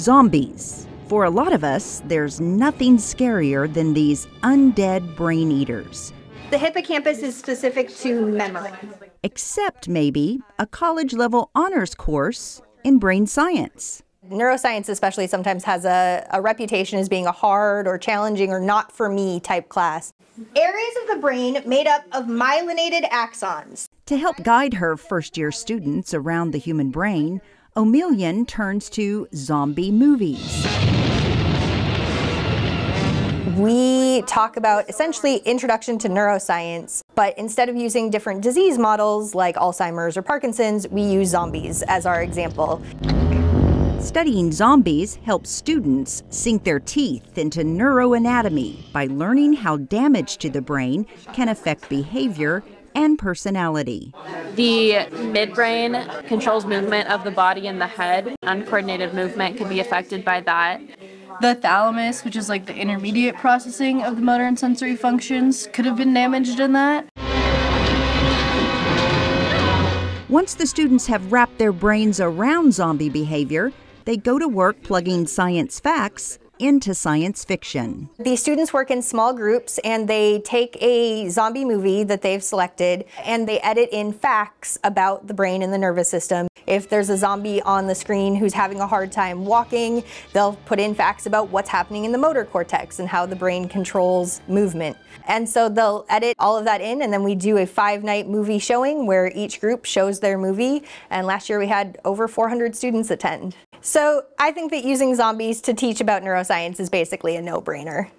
Zombies. For a lot of us, there's nothing scarier than these undead brain eaters. The hippocampus is specific to memory. Except maybe a college level honors course in brain science. Neuroscience, especially, sometimes has a, a reputation as being a hard or challenging or not for me type class. Areas of the brain made up of myelinated axons. To help guide her first year students around the human brain, Omelian turns to zombie movies. We talk about essentially introduction to neuroscience, but instead of using different disease models like Alzheimer's or Parkinson's, we use zombies as our example. Studying zombies helps students sink their teeth into neuroanatomy by learning how damage to the brain can affect behavior and personality. The midbrain controls movement of the body and the head. Uncoordinated movement can be affected by that. The thalamus, which is like the intermediate processing of the motor and sensory functions, could have been damaged in that. Once the students have wrapped their brains around zombie behavior, they go to work plugging science facts into science fiction. The students work in small groups and they take a zombie movie that they've selected and they edit in facts about the brain and the nervous system. If there's a zombie on the screen who's having a hard time walking, they'll put in facts about what's happening in the motor cortex and how the brain controls movement. And so they'll edit all of that in and then we do a five night movie showing where each group shows their movie. And last year we had over 400 students attend. So I think that using zombies to teach about neuroscience is basically a no brainer.